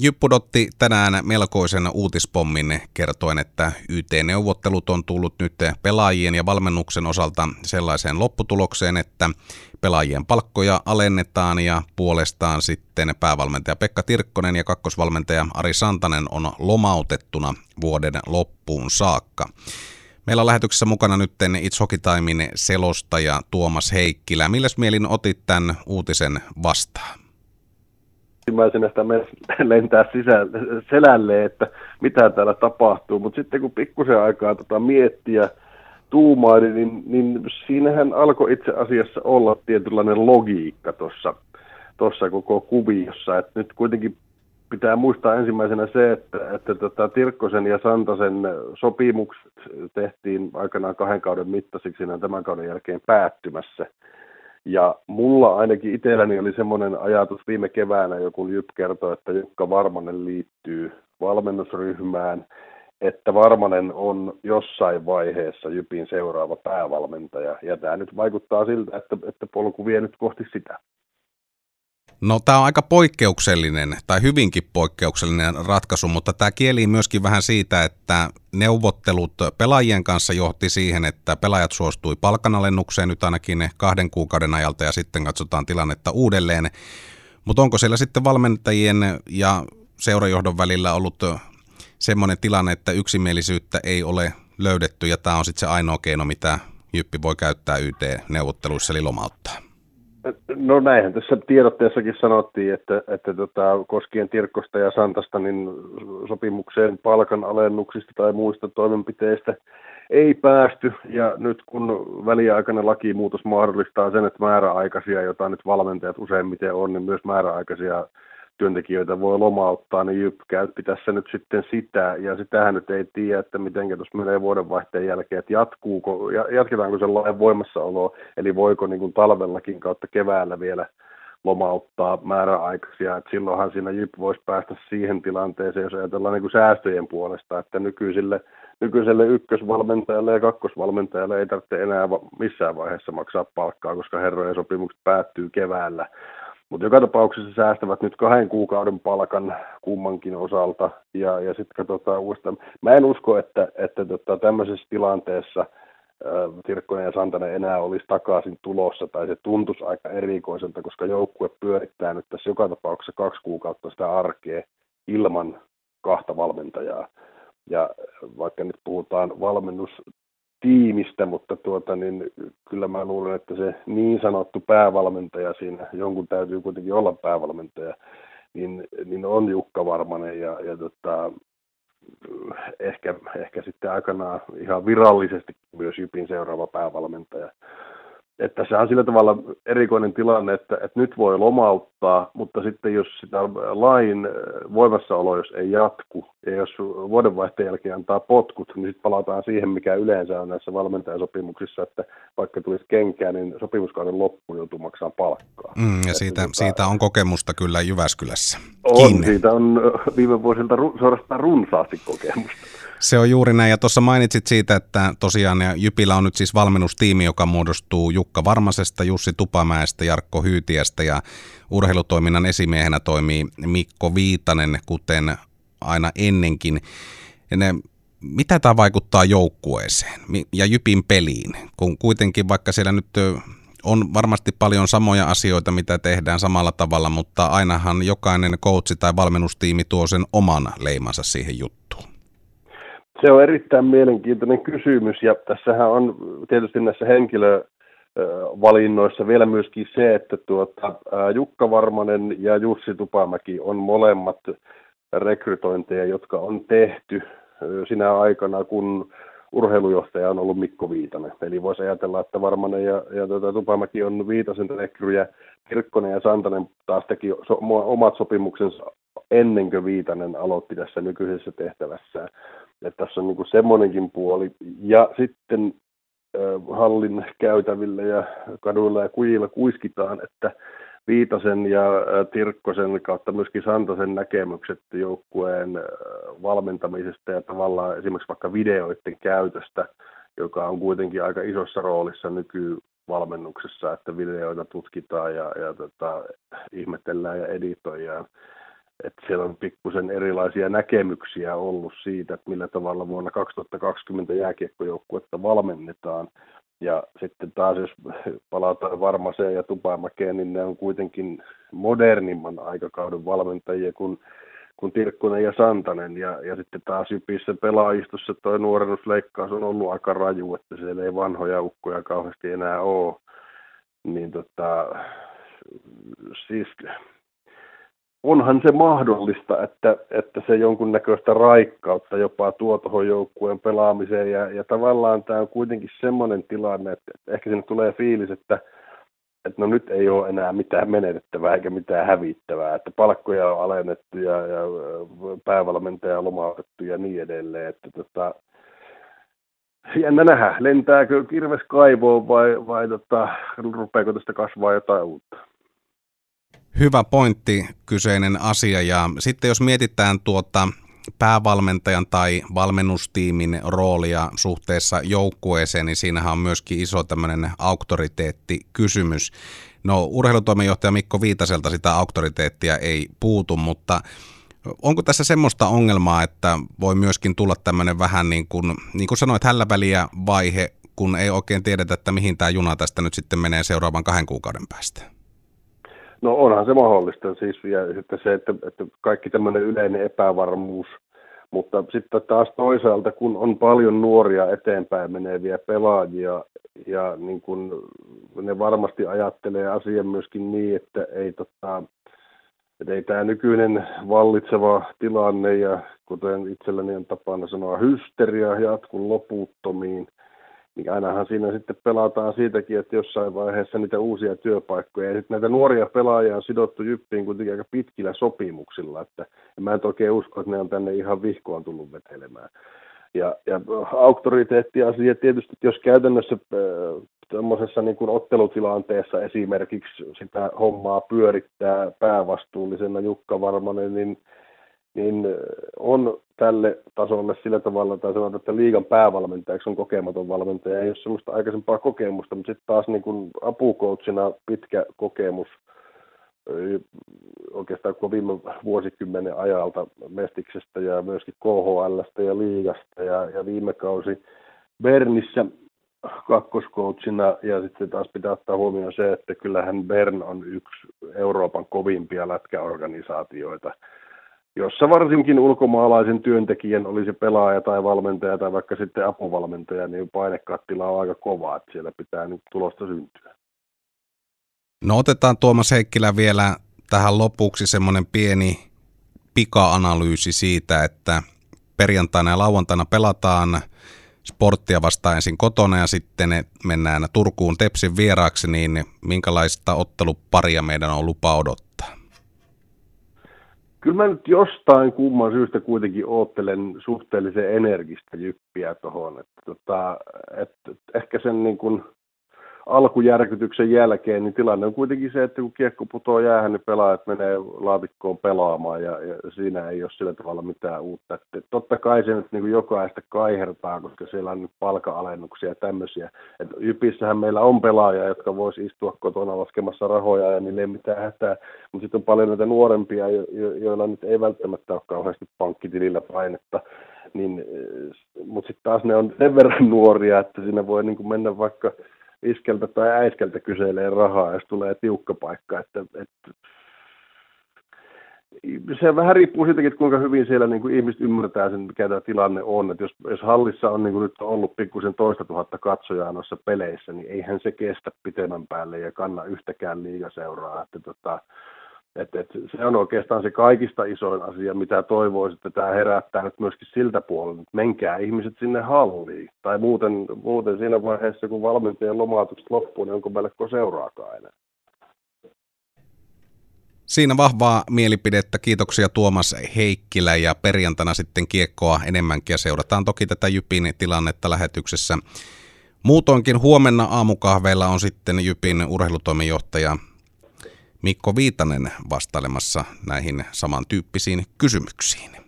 Jyp pudotti tänään melkoisen uutispommin kertoen, että YT-neuvottelut on tullut nyt pelaajien ja valmennuksen osalta sellaiseen lopputulokseen, että pelaajien palkkoja alennetaan ja puolestaan sitten päävalmentaja Pekka Tirkkonen ja kakkosvalmentaja Ari Santanen on lomautettuna vuoden loppuun saakka. Meillä on lähetyksessä mukana nyt It's Hockey Timein selostaja Tuomas Heikkilä. Milläs mielin otit tämän uutisen vastaan? Ensimmäisenä sitä lentää sisään, selälle, että mitä täällä tapahtuu, mutta sitten kun pikkusen aikaa tota miettiä, tuumaili, niin, niin siinähän alkoi itse asiassa olla tietynlainen logiikka tuossa tuossa koko kuviossa, että nyt kuitenkin pitää muistaa ensimmäisenä se, että, että tota, Tirkkosen ja Santasen sopimukset tehtiin aikanaan kahden kauden mittaisiksi, tämän kauden jälkeen päättymässä. Ja mulla ainakin itselläni oli semmoinen ajatus viime keväänä, joku Jyp kertoi, että Jukka Varmanen liittyy valmennusryhmään, että Varmanen on jossain vaiheessa Jypin seuraava päävalmentaja. Ja tämä nyt vaikuttaa siltä, että, että polku vie nyt kohti sitä. No tämä on aika poikkeuksellinen tai hyvinkin poikkeuksellinen ratkaisu, mutta tämä kieli myöskin vähän siitä, että neuvottelut pelaajien kanssa johti siihen, että pelaajat suostui palkanalennukseen nyt ainakin kahden kuukauden ajalta ja sitten katsotaan tilannetta uudelleen. Mutta onko siellä sitten valmentajien ja seurajohdon välillä ollut semmoinen tilanne, että yksimielisyyttä ei ole löydetty ja tämä on sitten se ainoa keino, mitä Jyppi voi käyttää YT-neuvotteluissa eli lomauttaa? No näinhän tässä tiedotteessakin sanottiin, että, että tota, koskien Tirkkosta ja Santasta, niin sopimukseen palkan alennuksista tai muista toimenpiteistä ei päästy. Ja nyt kun väliaikainen lakimuutos mahdollistaa sen, että määräaikaisia, jota nyt valmentajat useimmiten on, niin myös määräaikaisia työntekijöitä voi lomauttaa, niin Jyp käytti tässä nyt sitten sitä, ja sitähän nyt ei tiedä, että miten tuossa menee vuodenvaihteen jälkeen, että jatkuuko, jatketaanko sen lain voimassaolo, eli voiko niin kuin talvellakin kautta keväällä vielä lomauttaa määräaikaisia, että silloinhan siinä Jyp voisi päästä siihen tilanteeseen, jos ajatellaan niin kuin säästöjen puolesta, että nykyisille, nykyiselle ykkösvalmentajalle ja kakkosvalmentajalle ei tarvitse enää missään vaiheessa maksaa palkkaa, koska herrojen sopimukset päättyy keväällä, mutta joka tapauksessa säästävät nyt kahden kuukauden palkan kummankin osalta. Ja, ja sitten katsotaan uudestaan. Mä en usko, että, että tota, tämmöisessä tilanteessa Tirkkonen ja Santanen enää olisi takaisin tulossa, tai se tuntuisi aika erikoiselta, koska joukkue pyörittää nyt tässä joka tapauksessa kaksi kuukautta sitä arkea ilman kahta valmentajaa. Ja vaikka nyt puhutaan valmennus tiimistä, mutta tuota, niin kyllä mä luulen, että se niin sanottu päävalmentaja siinä, jonkun täytyy kuitenkin olla päävalmentaja, niin, niin on Jukka Varmanen ja, ja tota, ehkä, ehkä sitten aikanaan ihan virallisesti myös Jypin seuraava päävalmentaja että se on sillä tavalla erikoinen tilanne, että, että nyt voi lomauttaa, mutta sitten jos sitä lain äh, voimassaolo, jos ei jatku, ja jos vuodenvaihteen jälkeen antaa potkut, niin sitten palataan siihen, mikä yleensä on näissä valmentajasopimuksissa, että vaikka tulisi kenkää, niin sopimuskauden loppuun joutuu maksamaan palkkaa. Mm, ja siitä, että, siitä on kokemusta kyllä Jyväskylässä. On, siitä on viime vuosilta ru, suorastaan runsaasti kokemusta. Se on juuri näin. Ja tuossa mainitsit siitä, että tosiaan Jypillä on nyt siis valmennustiimi, joka muodostuu Jukka Varmasesta, Jussi Tupamäestä, Jarkko Hyytiästä ja urheilutoiminnan esimiehenä toimii Mikko Viitanen, kuten aina ennenkin. Ja ne, mitä tämä vaikuttaa joukkueeseen ja Jypin peliin, kun kuitenkin vaikka siellä nyt on varmasti paljon samoja asioita, mitä tehdään samalla tavalla, mutta ainahan jokainen coachi tai valmennustiimi tuo sen oman leimansa siihen juttuun. Se on erittäin mielenkiintoinen kysymys ja tässähän on tietysti näissä henkilövalinnoissa vielä myöskin se, että tuota, Jukka Varmanen ja Jussi Tupamäki on molemmat rekrytointeja, jotka on tehty sinä aikana, kun urheilujohtaja on ollut Mikko Viitanen. Eli voisi ajatella, että Varmanen ja, ja tuota, Tupamäki on Viitasen rekryjä, Kirkkonen ja Santanen taas teki so, omat sopimuksensa ennen kuin Viitanen aloitti tässä nykyisessä tehtävässään. Että tässä on niin semmoinenkin puoli. Ja sitten hallin käytävillä ja kaduilla ja kujilla kuiskitaan, että Viitasen ja Tirkkosen kautta myöskin Santasen näkemykset joukkueen valmentamisesta ja tavallaan esimerkiksi vaikka videoiden käytöstä, joka on kuitenkin aika isossa roolissa nykyvalmennuksessa, että videoita tutkitaan ja, ja tota, ihmetellään ja editoidaan että siellä on pikkusen erilaisia näkemyksiä ollut siitä, että millä tavalla vuonna 2020 jääkiekkojoukkuetta valmennetaan. Ja sitten taas jos palataan Varmaseen ja Tupamäkeen, niin ne on kuitenkin modernimman aikakauden valmentajia kuin, kuin Tirkkonen ja Santanen. Ja, ja sitten taas Jypissä pelaajistossa tuo nuorennusleikkaus on ollut aika raju, että siellä ei vanhoja ukkoja kauheasti enää ole. Niin tota, siis onhan se mahdollista, että, että se jonkunnäköistä raikkautta jopa tuo tuohon joukkueen pelaamiseen. Ja, ja tavallaan tämä on kuitenkin semmoinen tilanne, että ehkä sinne tulee fiilis, että, että no nyt ei ole enää mitään menetettävää eikä mitään hävittävää, että palkkoja on alennettu ja, ja päävalmentaja lomautettu ja niin edelleen, että tota, jännä nähdä, lentääkö kirves kaivoon vai, vai tota, rupeako tästä kasvaa jotain uutta hyvä pointti kyseinen asia ja sitten jos mietitään tuota päävalmentajan tai valmennustiimin roolia suhteessa joukkueeseen, niin siinähän on myöskin iso tämmöinen auktoriteettikysymys. No urheilutoimenjohtaja Mikko Viitaselta sitä auktoriteettia ei puutu, mutta onko tässä semmoista ongelmaa, että voi myöskin tulla tämmöinen vähän niin kuin, niin kuin sanoit, hälläväliä vaihe, kun ei oikein tiedetä, että mihin tämä juna tästä nyt sitten menee seuraavan kahden kuukauden päästä? No onhan se mahdollista. Siis, ja sitten se, että, että kaikki tämmöinen yleinen epävarmuus, mutta sitten taas toisaalta, kun on paljon nuoria eteenpäin meneviä pelaajia, ja niin kun ne varmasti ajattelee asian myöskin niin, että ei, tota, että ei tämä nykyinen vallitseva tilanne, ja kuten itselläni on tapana sanoa, hysteria jatku loputtomiin, niin ainahan siinä sitten pelataan siitäkin, että jossain vaiheessa niitä uusia työpaikkoja. Ja sitten näitä nuoria pelaajia on sidottu jyppiin kuitenkin aika pitkillä sopimuksilla, että mä en oikein usko, että ne on tänne ihan vihkoon tullut vetelemään. Ja, ja auktoriteettiasia tietysti, että jos käytännössä äh, tämmöisessä niin kuin ottelutilanteessa esimerkiksi sitä hommaa pyörittää päävastuullisena Jukka Varmanen, niin niin on tälle tasolle sillä tavalla, tai sanotaan, että liigan päävalmentajaksi on kokematon valmentaja, ei ole sellaista aikaisempaa kokemusta, mutta sitten taas niin kuin apukoutsina pitkä kokemus oikeastaan koko viime vuosikymmenen ajalta Mestiksestä ja myöskin KHLstä ja liigasta ja, ja viime kausi Bernissä kakkoskoutsina ja sitten taas pitää ottaa huomioon se, että kyllähän Bern on yksi Euroopan kovimpia lätkäorganisaatioita jossa varsinkin ulkomaalaisen työntekijän oli se pelaaja tai valmentaja tai vaikka sitten apuvalmentaja, niin painekattila on aika kova, että siellä pitää nyt tulosta syntyä. No otetaan Tuomas Heikkilä vielä tähän lopuksi semmoinen pieni pika-analyysi siitä, että perjantaina ja lauantaina pelataan sporttia vastaan ensin kotona ja sitten mennään Turkuun Tepsin vieraaksi, niin minkälaista otteluparia meidän on lupa odottaa? Kyllä mä nyt jostain kumman syystä kuitenkin oottelen suhteellisen energistä jyppiä tuohon. Että, tota, että ehkä sen niin kuin, alkujärkytyksen jälkeen, niin tilanne on kuitenkin se, että kun kiekko putoaa jäähän, niin pelaajat menee laatikkoon pelaamaan ja, ja siinä ei ole sillä tavalla mitään uutta. Että totta kai se nyt niin kuin jokaista kaihertaa, koska siellä on nyt palka-alennuksia ja tämmöisiä. Et Jypissähän meillä on pelaajia, jotka voisi istua kotona laskemassa rahoja ja niille ei mitään hätää, mutta sitten on paljon näitä nuorempia, jo, jo, joilla nyt ei välttämättä ole kauheasti pankkitilillä painetta. Niin, mutta sitten taas ne on sen verran nuoria, että siinä voi niin kuin mennä vaikka iskeltä tai äiskeltä kyselee rahaa, jos tulee tiukka paikka. Että, että se vähän riippuu siitäkin, että kuinka hyvin siellä niin kuin ihmiset ymmärtää sen, mikä tämä tilanne on. Että jos, jos hallissa on niin kuin nyt ollut pikkusen toista tuhatta katsojaa noissa peleissä, niin eihän se kestä pitemmän päälle ja kanna yhtäkään liigaseuraa. Että tota, et, et se on oikeastaan se kaikista isoin asia, mitä toivoisin, että tämä herättää nyt myöskin siltä puolelta, että menkää ihmiset sinne halliin. Tai muuten, muuten siinä vaiheessa, kun valmentajien lomautukset loppuu, niin onko meille seuraakaan enää. Siinä vahvaa mielipidettä. Kiitoksia Tuomas Heikkilä ja perjantana sitten kiekkoa enemmänkin ja seurataan toki tätä Jypin tilannetta lähetyksessä. Muutoinkin huomenna aamukahveilla on sitten Jypin urheilutoimenjohtaja Mikko Viitanen vastailemassa näihin samantyyppisiin kysymyksiin.